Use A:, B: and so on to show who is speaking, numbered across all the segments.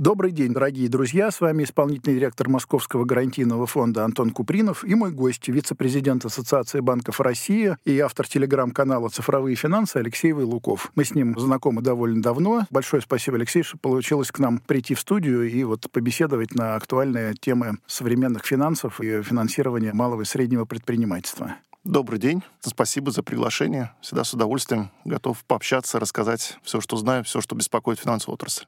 A: Добрый день, дорогие друзья. С вами исполнительный директор Московского гарантийного фонда Антон Купринов и мой гость, вице-президент Ассоциации банков России и автор телеграм-канала «Цифровые финансы» Алексей Вайлуков. Мы с ним знакомы довольно давно. Большое спасибо, Алексей, что получилось к нам прийти в студию и вот побеседовать на актуальные темы современных финансов и финансирования малого и среднего предпринимательства.
B: Добрый день. Спасибо за приглашение. Всегда с удовольствием готов пообщаться, рассказать все, что знаю, все, что беспокоит финансовую отрасль.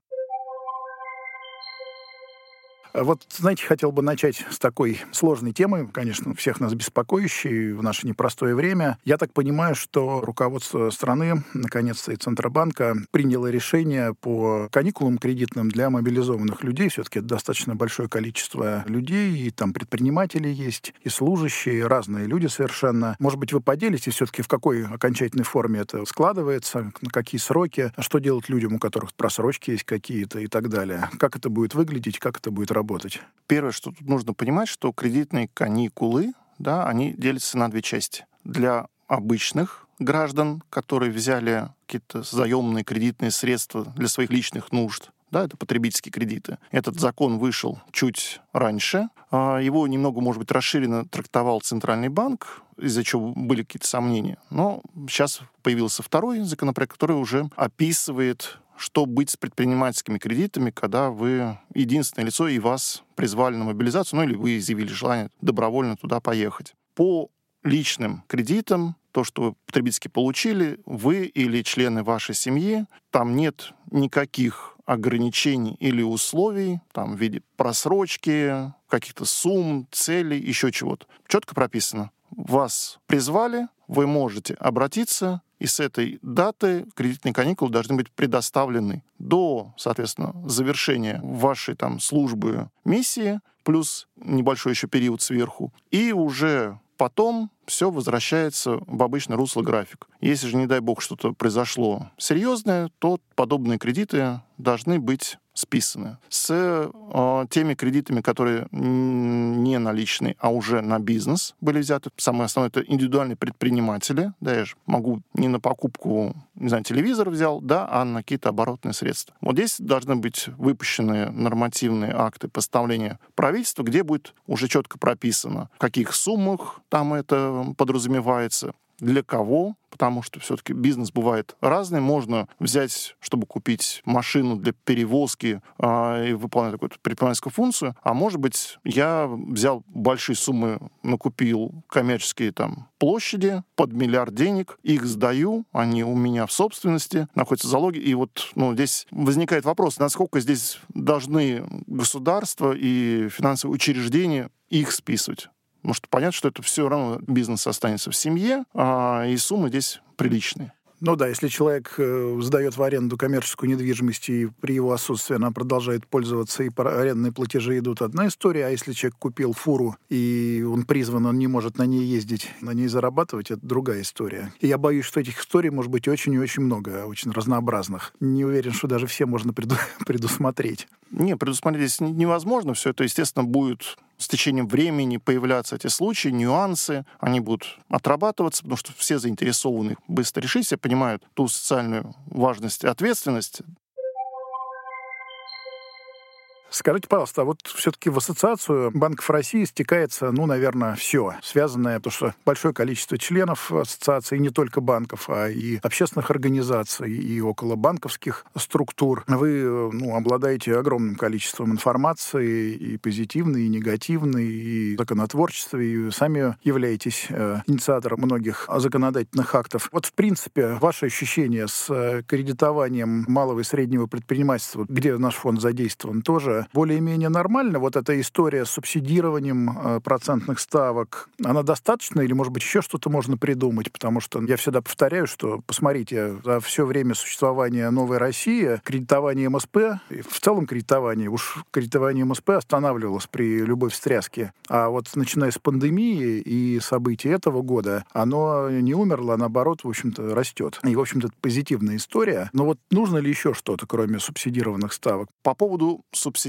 A: Вот, знаете, хотел бы начать с такой сложной темы, конечно, всех нас беспокоящей в наше непростое время. Я так понимаю, что руководство страны, наконец-то и Центробанка, приняло решение по каникулам кредитным для мобилизованных людей. Все-таки это достаточно большое количество людей, и там предприниматели есть, и служащие, разные люди совершенно. Может быть, вы поделитесь все-таки, в какой окончательной форме это складывается, на какие сроки, что делать людям, у которых просрочки есть какие-то и так далее. Как это будет выглядеть, как это будет работать работать?
B: Первое, что тут нужно понимать, что кредитные каникулы, да, они делятся на две части. Для обычных граждан, которые взяли какие-то заемные кредитные средства для своих личных нужд, да, это потребительские кредиты. Этот закон вышел чуть раньше. А, его немного, может быть, расширенно трактовал Центральный банк, из-за чего были какие-то сомнения. Но сейчас появился второй законопроект, который уже описывает что быть с предпринимательскими кредитами, когда вы единственное лицо и вас призвали на мобилизацию, ну или вы изъявили желание добровольно туда поехать. По личным кредитам, то, что вы потребительски получили, вы или члены вашей семьи, там нет никаких ограничений или условий, там, в виде просрочки, каких-то сумм, целей, еще чего-то. Четко прописано. Вас призвали, вы можете обратиться, и с этой даты кредитные каникулы должны быть предоставлены до, соответственно, завершения вашей там службы миссии, плюс небольшой еще период сверху, и уже потом все возвращается в обычный русло график. Если же, не дай бог, что-то произошло серьезное, то подобные кредиты должны быть списаны. С э, теми кредитами, которые не наличные, а уже на бизнес были взяты. Самое основное это индивидуальные предприниматели. Да, я же могу не на покупку, не знаю, телевизор взял, да, а на какие-то оборотные средства. Вот здесь должны быть выпущены нормативные акты поставления правительства, где будет уже четко прописано, в каких суммах там это подразумевается, для кого, потому что все-таки бизнес бывает разный. Можно взять, чтобы купить машину для перевозки э, и выполнять какую-то предпринимательскую функцию, а может быть, я взял большие суммы, накупил коммерческие там площади под миллиард денег, их сдаю, они у меня в собственности, находятся залоги, и вот ну, здесь возникает вопрос, насколько здесь должны государство и финансовые учреждения их списывать. Потому что понятно, что это все равно бизнес останется в семье, а, и суммы здесь приличные.
A: Ну да, если человек э, сдает в аренду коммерческую недвижимость, и при его отсутствии она продолжает пользоваться, и арендные платежи идут, одна история. А если человек купил фуру, и он призван, он не может на ней ездить, на ней зарабатывать, это другая история. И я боюсь, что этих историй может быть очень и очень много, очень разнообразных. Не уверен, что даже все можно преду предусмотреть.
B: Не, предусмотреть здесь невозможно. Все это, естественно, будет с течением времени появляться эти случаи, нюансы, они будут отрабатываться, потому что все заинтересованы быстро решить, все понимают ту социальную важность и ответственность
A: Скажите, пожалуйста, а вот все-таки в ассоциацию банков России стекается, ну, наверное, все, связанное, то, что большое количество членов ассоциации, не только банков, а и общественных организаций, и около банковских структур. Вы, ну, обладаете огромным количеством информации, и позитивной, и негативной, и законотворчества, и сами являетесь э, инициатором многих законодательных актов. Вот, в принципе, ваше ощущение с кредитованием малого и среднего предпринимательства, где наш фонд задействован, тоже более-менее нормально? Вот эта история с субсидированием э, процентных ставок, она достаточна или, может быть, еще что-то можно придумать? Потому что я всегда повторяю, что, посмотрите, за все время существования «Новой России» кредитование МСП, и в целом кредитование, уж кредитование МСП останавливалось при любой встряске. А вот начиная с пандемии и событий этого года, оно не умерло, а наоборот, в общем-то, растет. И, в общем-то, это позитивная история. Но вот нужно ли еще что-то, кроме субсидированных ставок?
B: По поводу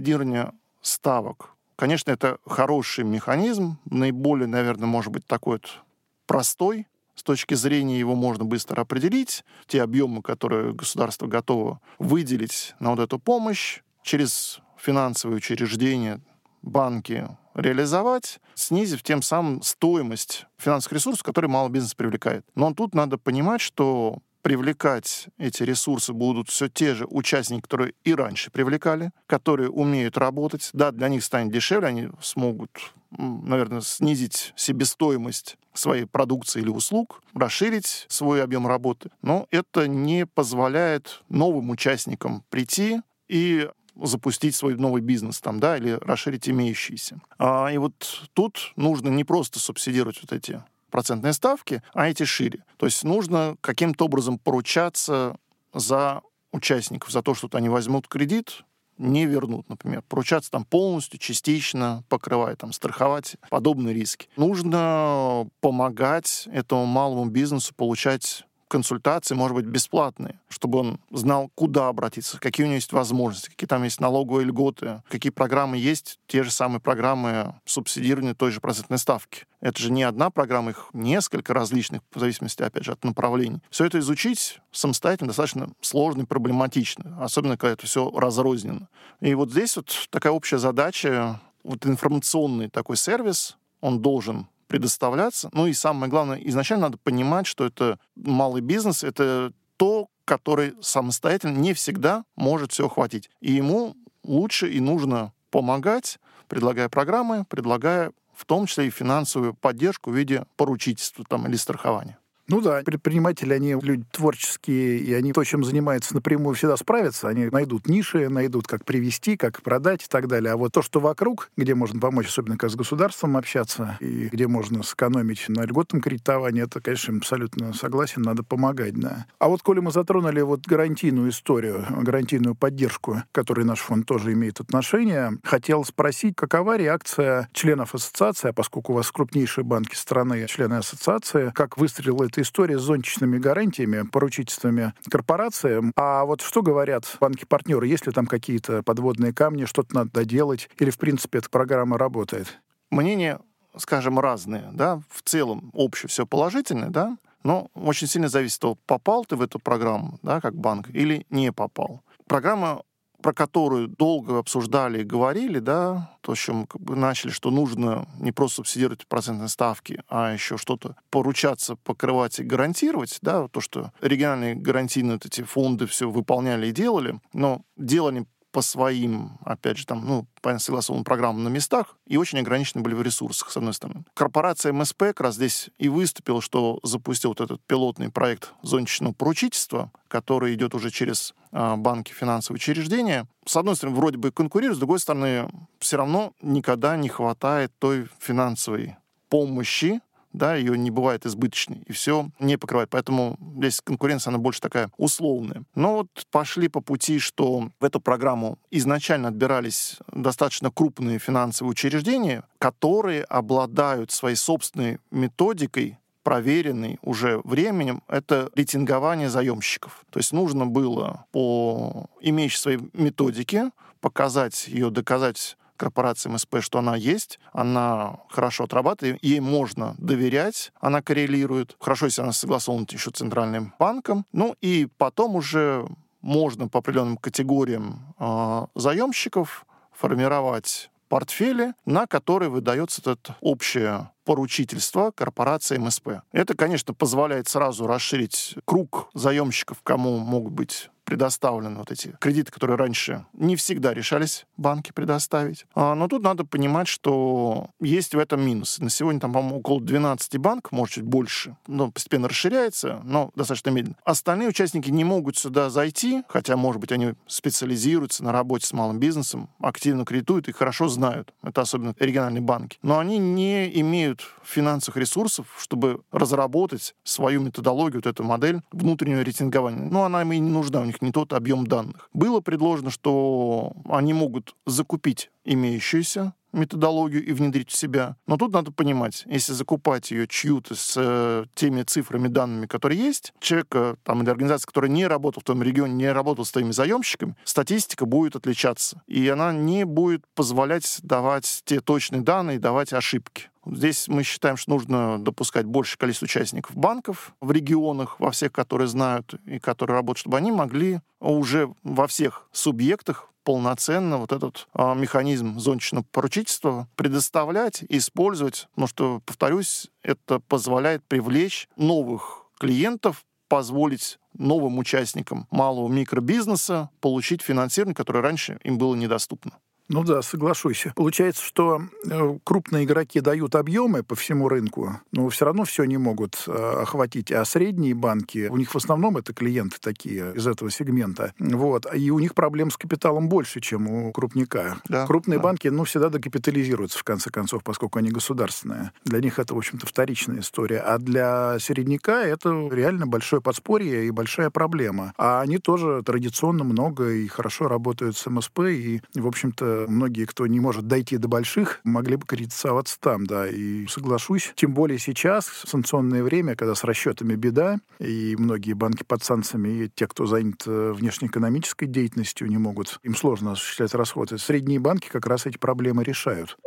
B: субсидирования ставок. Конечно, это хороший механизм, наиболее, наверное, может быть такой вот простой, с точки зрения его можно быстро определить, те объемы, которые государство готово выделить на вот эту помощь через финансовые учреждения, банки реализовать, снизив тем самым стоимость финансовых ресурсов, которые малый бизнес привлекает. Но тут надо понимать, что привлекать эти ресурсы будут все те же участники, которые и раньше привлекали, которые умеют работать. Да, для них станет дешевле, они смогут, наверное, снизить себестоимость своей продукции или услуг, расширить свой объем работы. Но это не позволяет новым участникам прийти и запустить свой новый бизнес там, да, или расширить имеющийся. А, и вот тут нужно не просто субсидировать вот эти процентные ставки, а эти шире. То есть нужно каким-то образом поручаться за участников, за то, что они возьмут кредит, не вернут, например. Поручаться там полностью, частично, покрывая, там, страховать подобные риски. Нужно помогать этому малому бизнесу получать консультации, может быть, бесплатные, чтобы он знал, куда обратиться, какие у него есть возможности, какие там есть налоговые льготы, какие программы есть, те же самые программы субсидирования той же процентной ставки. Это же не одна программа, их несколько различных, в зависимости, опять же, от направлений. Все это изучить самостоятельно достаточно сложно и проблематично, особенно когда это все разрознено. И вот здесь вот такая общая задача, вот информационный такой сервис, он должен предоставляться. Ну и самое главное, изначально надо понимать, что это малый бизнес, это то, который самостоятельно не всегда может все охватить. И ему лучше и нужно помогать, предлагая программы, предлагая в том числе и финансовую поддержку в виде поручительства там, или страхования.
A: Ну да, предприниматели, они люди творческие, и они то, чем занимаются напрямую, всегда справятся. Они найдут ниши, найдут, как привести, как продать и так далее. А вот то, что вокруг, где можно помочь, особенно как с государством общаться, и где можно сэкономить на льготном кредитовании, это, конечно, абсолютно согласен, надо помогать, да. А вот, коли мы затронули вот гарантийную историю, гарантийную поддержку, к которой наш фонд тоже имеет отношение, хотел спросить, какова реакция членов ассоциации, а поскольку у вас крупнейшие банки страны, члены ассоциации, как выстрелила эта история с зонтичными гарантиями, поручительствами корпорациям. А вот что говорят банки-партнеры? Есть ли там какие-то подводные камни, что-то надо доделать? Или, в принципе, эта программа работает?
B: Мнения, скажем, разные. Да? В целом, общее все положительное, да? но очень сильно зависит от попал ты в эту программу, да, как банк, или не попал. Программа про которую долго обсуждали и говорили, да, то, с чем как бы начали, что нужно не просто субсидировать процентные ставки, а еще что-то поручаться, покрывать и гарантировать, да, то, что региональные гарантийные вот эти фонды все выполняли и делали, но делали по своим, опять же, там, ну, по согласованным программам на местах и очень ограничены были в ресурсах, с одной стороны. Корпорация МСП как раз здесь и выступила, что запустил вот этот пилотный проект зонтичного поручительства, который идет уже через э, банки, финансовые учреждения. С одной стороны, вроде бы конкурирует, с другой стороны, все равно никогда не хватает той финансовой помощи, да, ее не бывает избыточной, и все не покрывает. Поэтому здесь конкуренция, она больше такая условная. Но вот пошли по пути, что в эту программу изначально отбирались достаточно крупные финансовые учреждения, которые обладают своей собственной методикой проверенный уже временем, это рейтингование заемщиков. То есть нужно было по имеющей своей методике показать ее, доказать корпорации МСП, что она есть, она хорошо отрабатывает, ей можно доверять, она коррелирует. Хорошо, если она согласована еще Центральным банком. Ну и потом уже можно по определенным категориям э, заемщиков формировать портфели, на которые выдается это общее поручительство корпорации МСП. Это, конечно, позволяет сразу расширить круг заемщиков, кому могут быть предоставлены вот эти кредиты, которые раньше не всегда решались банки предоставить. А, но тут надо понимать, что есть в этом минус. На сегодня там, по-моему, около 12 банков, может, чуть больше, но постепенно расширяется, но достаточно медленно. Остальные участники не могут сюда зайти, хотя, может быть, они специализируются на работе с малым бизнесом, активно кредитуют и хорошо знают. Это особенно региональные банки. Но они не имеют финансовых ресурсов, чтобы разработать свою методологию, вот эту модель внутреннего рейтингования. Ну, она им и не нужна, у них не тот объем данных. Было предложено, что они могут закупить имеющуюся методологию и внедрить в себя. Но тут надо понимать, если закупать ее чью-то с э, теми цифрами, данными, которые есть, человека там, или организация, которая не работала в том регионе, не работала с твоими заемщиками, статистика будет отличаться. И она не будет позволять давать те точные данные, давать ошибки. Здесь мы считаем, что нужно допускать больше количество участников банков в регионах, во всех, которые знают и которые работают, чтобы они могли уже во всех субъектах полноценно вот этот а, механизм зонтичного поручительства предоставлять и использовать, потому что, повторюсь, это позволяет привлечь новых клиентов, позволить новым участникам малого микробизнеса получить финансирование, которое раньше им было недоступно.
A: Ну да, соглашусь. Получается, что э, крупные игроки дают объемы по всему рынку, но все равно все не могут э, охватить. А средние банки, у них в основном это клиенты такие из этого сегмента. Вот. И у них проблем с капиталом больше, чем у крупника. Да, Крупные да. банки, ну, всегда докапитализируются, в конце концов, поскольку они государственные. Для них это, в общем-то, вторичная история. А для середняка это реально большое подспорье и большая проблема. А они тоже традиционно много и хорошо работают с МСП, и, в общем-то, многие, кто не может дойти до больших, могли бы кредитоваться там, да, и соглашусь. Тем более сейчас, в санкционное время, когда с расчетами беда, и многие банки под санкциями, и те, кто занят э, внешнеэкономической деятельностью, не могут, им сложно осуществлять расходы. Средние банки как раз эти проблемы решают.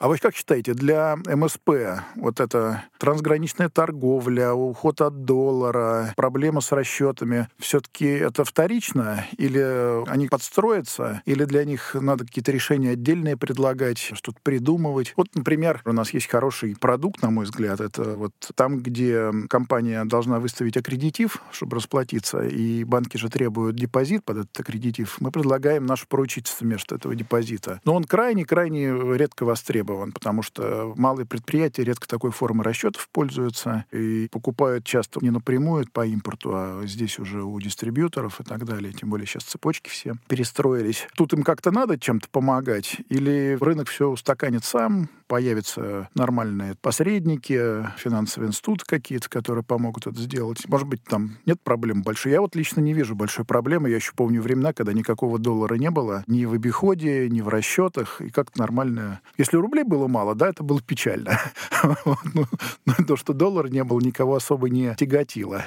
A: А вы как считаете, для МСП вот эта трансграничная торговля, уход от доллара, проблема с расчетами, все-таки это вторично? Или они подстроятся? Или для них надо какие-то решения отдельные предлагать, что-то придумывать? Вот, например, у нас есть хороший продукт, на мой взгляд, это вот там, где компания должна выставить аккредитив, чтобы расплатиться, и банки же требуют депозит под этот аккредитив, мы предлагаем наше поручительство вместо этого депозита. Но он крайне-крайне редко востребован востребован, потому что малые предприятия редко такой формы расчетов пользуются и покупают часто не напрямую по импорту, а здесь уже у дистрибьюторов и так далее. Тем более сейчас цепочки все перестроились. Тут им как-то надо чем-то помогать? Или рынок все устаканит сам, появятся нормальные посредники, финансовые институты какие-то, которые помогут это сделать? Может быть, там нет проблем большой? Я вот лично не вижу большой проблемы. Я еще помню времена, когда никакого доллара не было ни в обиходе, ни в расчетах, и как-то нормально. Если рублей было мало, да, это было печально. Ну, но то, что доллар не был, никого особо не тяготило.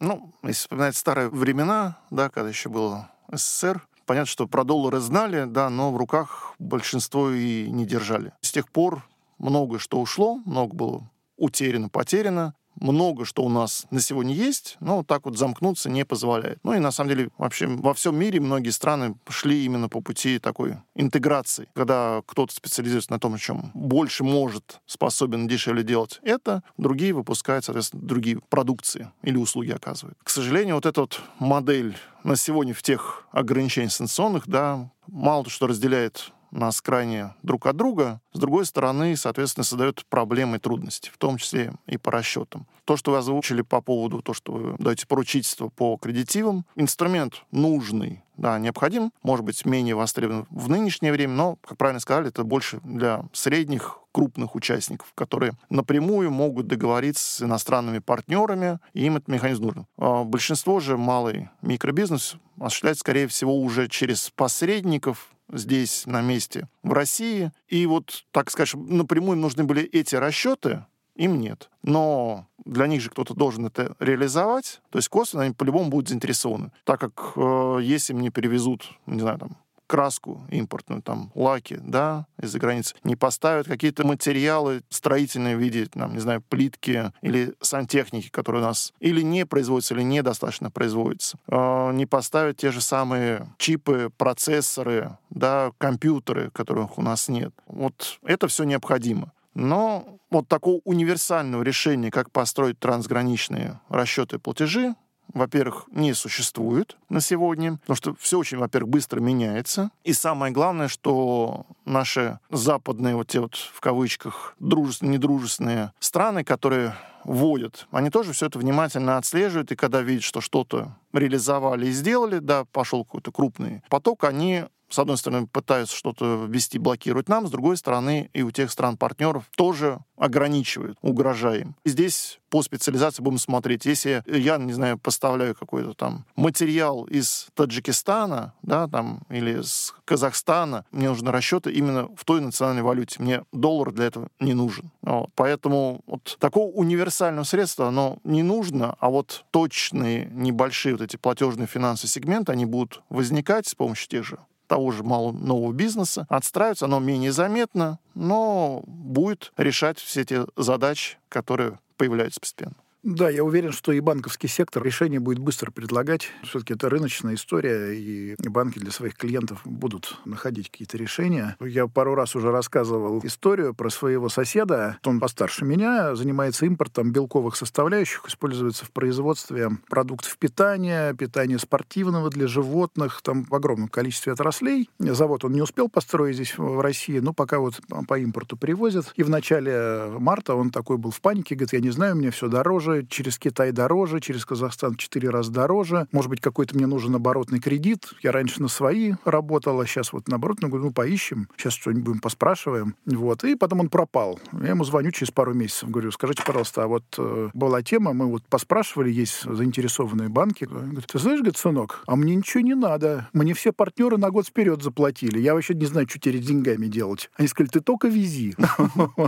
B: Ну, если вспоминать старые времена, да, когда еще был СССР, понятно, что про доллары знали, да, но в руках большинство и не держали. С тех пор много что ушло, много было утеряно, потеряно много что у нас на сегодня есть, но так вот замкнуться не позволяет. Ну и на самом деле вообще во всем мире многие страны шли именно по пути такой интеграции, когда кто-то специализируется на том, чем больше может, способен дешевле делать это, другие выпускают, соответственно, другие продукции или услуги оказывают. К сожалению, вот эта вот модель на сегодня в тех ограничениях санкционных, да, мало то, что разделяет нас крайне друг от друга, с другой стороны, соответственно, создает проблемы и трудности, в том числе и по расчетам. То, что вы озвучили по поводу того, что вы даете поручительство по кредитивам, инструмент нужный, да, необходим, может быть, менее востребован в нынешнее время, но, как правильно сказали, это больше для средних крупных участников, которые напрямую могут договориться с иностранными партнерами, и им этот механизм нужен. А большинство же малый микробизнес осуществляется, скорее всего, уже через посредников, здесь, на месте, в России. И вот, так скажем, напрямую нужны были эти расчеты, им нет. Но для них же кто-то должен это реализовать, то есть косвенно они по-любому будут заинтересованы. Так как э, если мне перевезут, не знаю, там, краску импортную, там, лаки, да, из-за границы, не поставят какие-то материалы строительные в виде, там, не знаю, плитки или сантехники, которые у нас или не производятся, или недостаточно производятся. Э, не поставят те же самые чипы, процессоры, да, компьютеры, которых у нас нет. Вот это все необходимо. Но вот такого универсального решения, как построить трансграничные расчеты платежи, во-первых, не существует на сегодня, потому что все очень, во-первых, быстро меняется. И самое главное, что наши западные, вот те вот в кавычках, дружественные, недружественные страны, которые вводят, они тоже все это внимательно отслеживают, и когда видят, что что-то реализовали и сделали, да, пошел какой-то крупный поток, они с одной стороны, пытаются что-то ввести, блокировать нам, с другой стороны, и у тех стран-партнеров тоже ограничивают, угрожая им. И здесь по специализации будем смотреть. Если я, не знаю, поставляю какой-то там материал из Таджикистана, да, там, или из Казахстана, мне нужны расчеты именно в той национальной валюте. Мне доллар для этого не нужен. Вот. Поэтому вот такого универсального средства, оно не нужно, а вот точные небольшие вот эти платежные финансовые сегменты, они будут возникать с помощью тех же того же малого нового бизнеса, отстраивается, оно менее заметно, но будет решать все те задачи, которые появляются постепенно.
A: Да, я уверен, что и банковский сектор решение будет быстро предлагать. Все-таки это рыночная история, и банки для своих клиентов будут находить какие-то решения. Я пару раз уже рассказывал историю про своего соседа. Он постарше меня, занимается импортом белковых составляющих, используется в производстве продуктов питания, питания спортивного для животных, там в огромном количестве отраслей. Завод он не успел построить здесь, в России, но пока вот по импорту привозят. И в начале марта он такой был в панике, говорит, я не знаю, мне все дороже, дороже, через Китай дороже, через Казахстан в 4 раза дороже. Может быть, какой-то мне нужен оборотный кредит. Я раньше на свои работала, сейчас вот наоборот, ну, ну, поищем, сейчас что-нибудь будем поспрашиваем. Вот. И потом он пропал. Я ему звоню через пару месяцев, говорю, скажите, пожалуйста, а вот э, была тема, мы вот поспрашивали, есть заинтересованные банки. Говорит, ты знаешь, говорит, сынок, а мне ничего не надо. Мне все партнеры на год вперед заплатили. Я вообще не знаю, что теперь деньгами делать. Они сказали, ты только вези.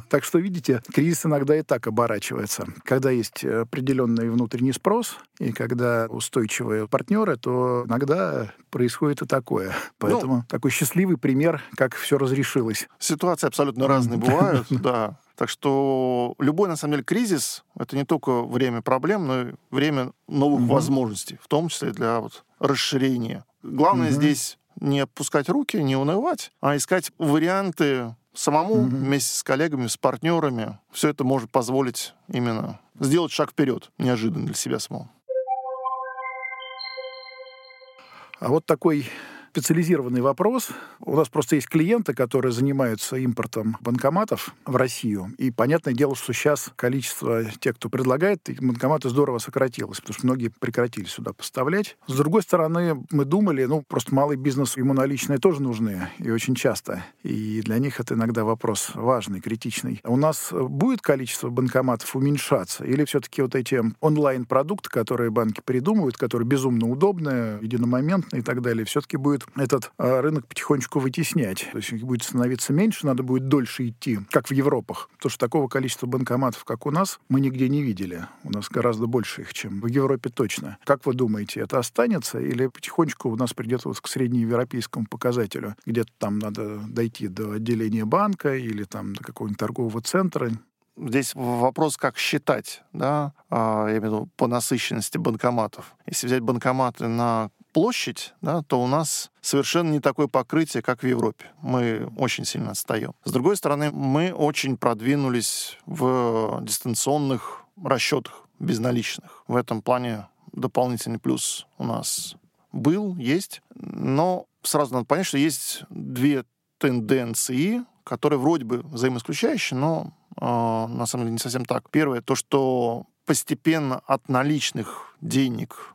A: Так что, видите, кризис иногда и так оборачивается. Когда есть определенный внутренний спрос, и когда устойчивые партнеры, то иногда происходит и такое. Поэтому ну, такой счастливый пример, как все разрешилось.
B: Ситуации абсолютно разные бывают, да. Так что любой, на самом деле, кризис — это не только время проблем, но и время новых угу. возможностей, в том числе для вот расширения. Главное угу. здесь не опускать руки, не унывать, а искать варианты самому угу. вместе с коллегами, с партнерами. Все это может позволить именно сделать шаг вперед, неожиданно для себя самого.
A: А вот такой специализированный вопрос. У нас просто есть клиенты, которые занимаются импортом банкоматов в Россию. И понятное дело, что сейчас количество тех, кто предлагает, банкоматы здорово сократилось, потому что многие прекратили сюда поставлять. С другой стороны, мы думали, ну, просто малый бизнес, ему наличные тоже нужны, и очень часто. И для них это иногда вопрос важный, критичный. У нас будет количество банкоматов уменьшаться? Или все-таки вот эти онлайн-продукты, которые банки придумывают, которые безумно удобные, единомоментные и так далее, все-таки будет будет этот а, рынок потихонечку вытеснять. То есть их будет становиться меньше, надо будет дольше идти, как в Европах. Потому что такого количества банкоматов, как у нас, мы нигде не видели. У нас гораздо больше их, чем в Европе точно. Как вы думаете, это останется или потихонечку у нас придет вот к среднеевропейскому показателю? Где-то там надо дойти до отделения банка или там до какого-нибудь торгового центра?
B: Здесь вопрос, как считать, да, а, я имею в виду по насыщенности банкоматов. Если взять банкоматы на площадь, да, то у нас совершенно не такое покрытие, как в Европе. Мы очень сильно отстаем. С другой стороны, мы очень продвинулись в дистанционных расчетах безналичных. В этом плане дополнительный плюс у нас был, есть. Но сразу надо понять, что есть две тенденции, которые вроде бы взаимоисключающие, но э, на самом деле не совсем так. Первое, то, что постепенно от наличных денег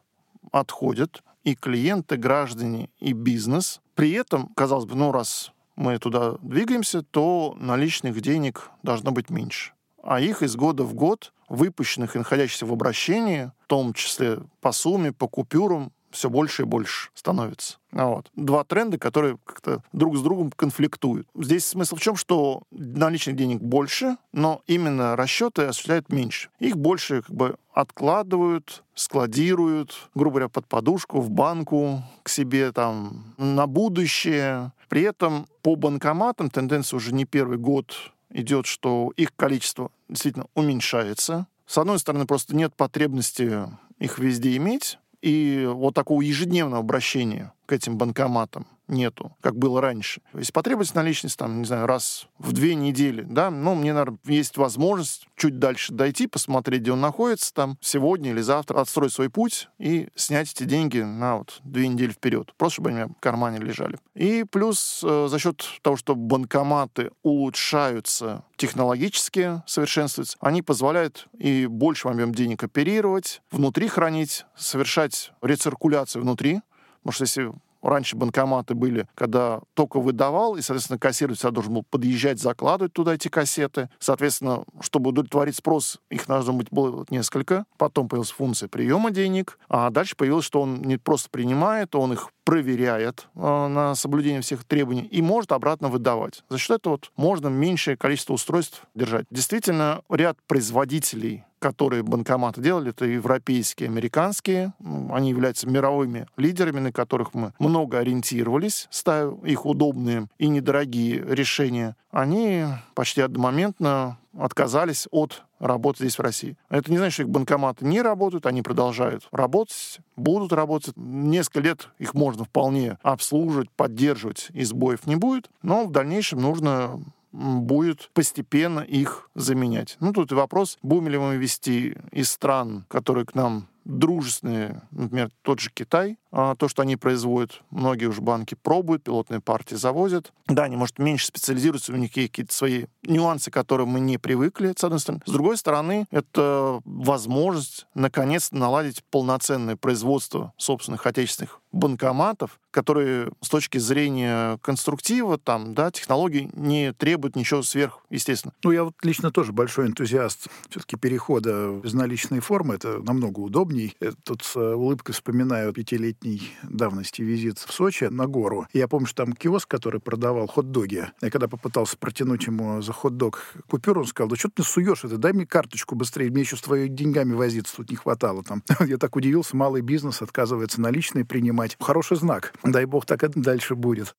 B: отходят и клиенты, граждане, и бизнес. При этом, казалось бы, ну раз мы туда двигаемся, то наличных денег должно быть меньше. А их из года в год, выпущенных и находящихся в обращении, в том числе по сумме, по купюрам, все больше и больше становится. Вот. Два тренда, которые как-то друг с другом конфликтуют. Здесь смысл в чем, что наличных денег больше, но именно расчеты осуществляют меньше. Их больше как бы откладывают, складируют, грубо говоря, под подушку, в банку, к себе там на будущее. При этом по банкоматам тенденция уже не первый год идет, что их количество действительно уменьшается. С одной стороны, просто нет потребности их везде иметь, и вот такого ежедневного обращения к этим банкоматам нету, как было раньше. Если потребуется наличность, там, не знаю, раз в две недели, да, ну, мне, наверное, есть возможность чуть дальше дойти, посмотреть, где он находится, там, сегодня или завтра, отстроить свой путь и снять эти деньги на вот две недели вперед. Просто, чтобы они у меня в кармане лежали. И плюс э, за счет того, что банкоматы улучшаются технологически, совершенствуются, они позволяют и большим объем денег оперировать, внутри хранить, совершать рециркуляцию внутри, Потому что если Раньше банкоматы были, когда только выдавал, и, соответственно, кассир всегда должен был подъезжать, закладывать туда эти кассеты. Соответственно, чтобы удовлетворить спрос, их должно быть было несколько. Потом появилась функция приема денег, а дальше появилось, что он не просто принимает, он их проверяет э, на соблюдение всех требований и может обратно выдавать. За счет этого вот можно меньшее количество устройств держать. Действительно, ряд производителей которые банкоматы делали, это европейские, американские. Они являются мировыми лидерами, на которых мы много ориентировались, ставя их удобные и недорогие решения. Они почти одномоментно отказались от работы здесь, в России. Это не значит, что их банкоматы не работают, они продолжают работать, будут работать. Несколько лет их можно вполне обслуживать, поддерживать, и сбоев не будет, но в дальнейшем нужно будет постепенно их заменять. Ну, тут и вопрос, будем ли мы вести из стран, которые к нам дружественные, например, тот же Китай, то, что они производят, многие уже банки пробуют, пилотные партии завозят. Да, они, может, меньше специализируются, у них какие-то свои нюансы, к которым мы не привыкли, с одной стороны. С другой стороны, это возможность, наконец, наладить полноценное производство собственных отечественных банкоматов, которые с точки зрения конструктива, там, да, технологий не требуют ничего сверх, естественно.
A: Ну, я вот лично тоже большой энтузиаст все-таки перехода в безналичные формы. Это намного удобней. Я тут с улыбкой вспоминаю пятилетней давности визит в Сочи на гору. Я помню, что там киоск, который продавал хот-доги. Я когда попытался протянуть ему за хот-дог купюру, он сказал, да что ты мне суешь это, дай мне карточку быстрее, мне еще с твоими деньгами возиться тут не хватало. Там. Я так удивился, малый бизнес отказывается наличные принимать. Хороший знак. Дай бог, так и дальше будет.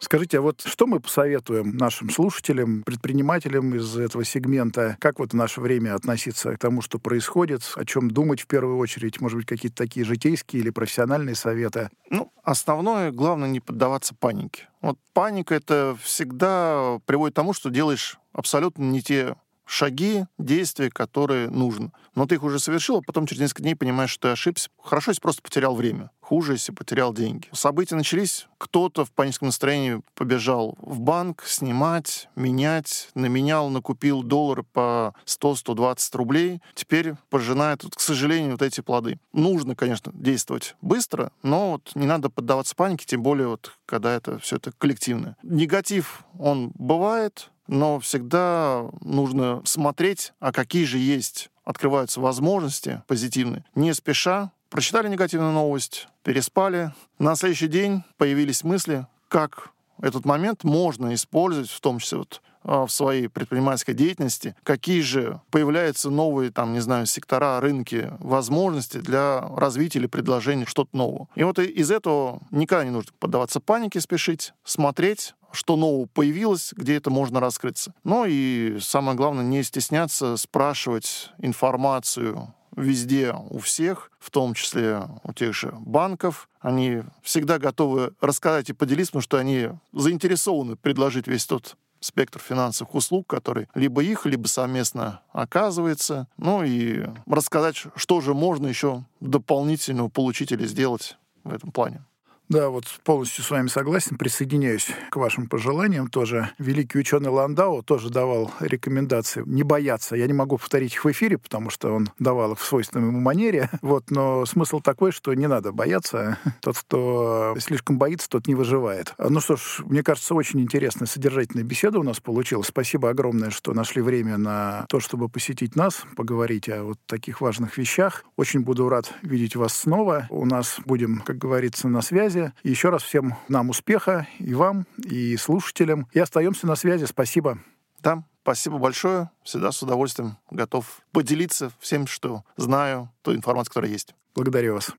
A: Скажите, а вот что мы посоветуем нашим слушателям, предпринимателям из этого сегмента? Как вот в наше время относиться к тому, что происходит? О чем думать в первую очередь? Может быть, какие-то такие житейские или профессиональные советы?
B: Ну, основное, главное, не поддаваться панике. Вот паника — это всегда приводит к тому, что делаешь абсолютно не те шаги, действия, которые нужно. Но ты их уже совершил, а потом через несколько дней понимаешь, что ты ошибся. Хорошо, если просто потерял время. Хуже, если потерял деньги. События начались, кто-то в паническом настроении побежал в банк снимать, менять, наменял, накупил доллары по 100-120 рублей. Теперь пожинает, вот, к сожалению, вот эти плоды. Нужно, конечно, действовать быстро, но вот не надо поддаваться панике, тем более вот когда это все это коллективное. Негатив, он бывает, но всегда нужно смотреть, а какие же есть, открываются возможности позитивные, не спеша. Прочитали негативную новость, переспали. На следующий день появились мысли, как этот момент можно использовать, в том числе вот в своей предпринимательской деятельности, какие же появляются новые, там, не знаю, сектора, рынки, возможности для развития или предложения что-то нового. И вот из этого никогда не нужно поддаваться панике, спешить, смотреть, что нового появилось, где это можно раскрыться. Ну и самое главное, не стесняться спрашивать информацию везде у всех, в том числе у тех же банков. Они всегда готовы рассказать и поделиться, потому что они заинтересованы предложить весь тот спектр финансовых услуг, который либо их, либо совместно оказывается. Ну и рассказать, что же можно еще дополнительного получить или сделать в этом плане.
A: Да, вот полностью с вами согласен, присоединяюсь к вашим пожеланиям тоже. Великий ученый Ландау тоже давал рекомендации не бояться. Я не могу повторить их в эфире, потому что он давал их в свойственной ему манере. Вот, но смысл такой, что не надо бояться. Тот, кто слишком боится, тот не выживает. Ну что ж, мне кажется, очень интересная, содержательная беседа у нас получилась. Спасибо огромное, что нашли время на то, чтобы посетить нас, поговорить о вот таких важных вещах. Очень буду рад видеть вас снова. У нас будем, как говорится, на связи связи. Еще раз всем нам успеха и вам, и слушателям. И остаемся на связи. Спасибо.
B: Да, спасибо большое. Всегда с удовольствием готов поделиться всем, что знаю, той информацией, которая есть.
A: Благодарю вас.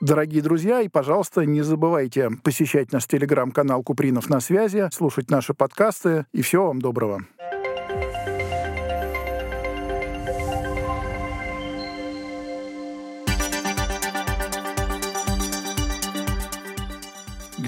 A: Дорогие друзья, и, пожалуйста, не забывайте посещать наш телеграм-канал Купринов на связи, слушать наши подкасты. И всего вам доброго.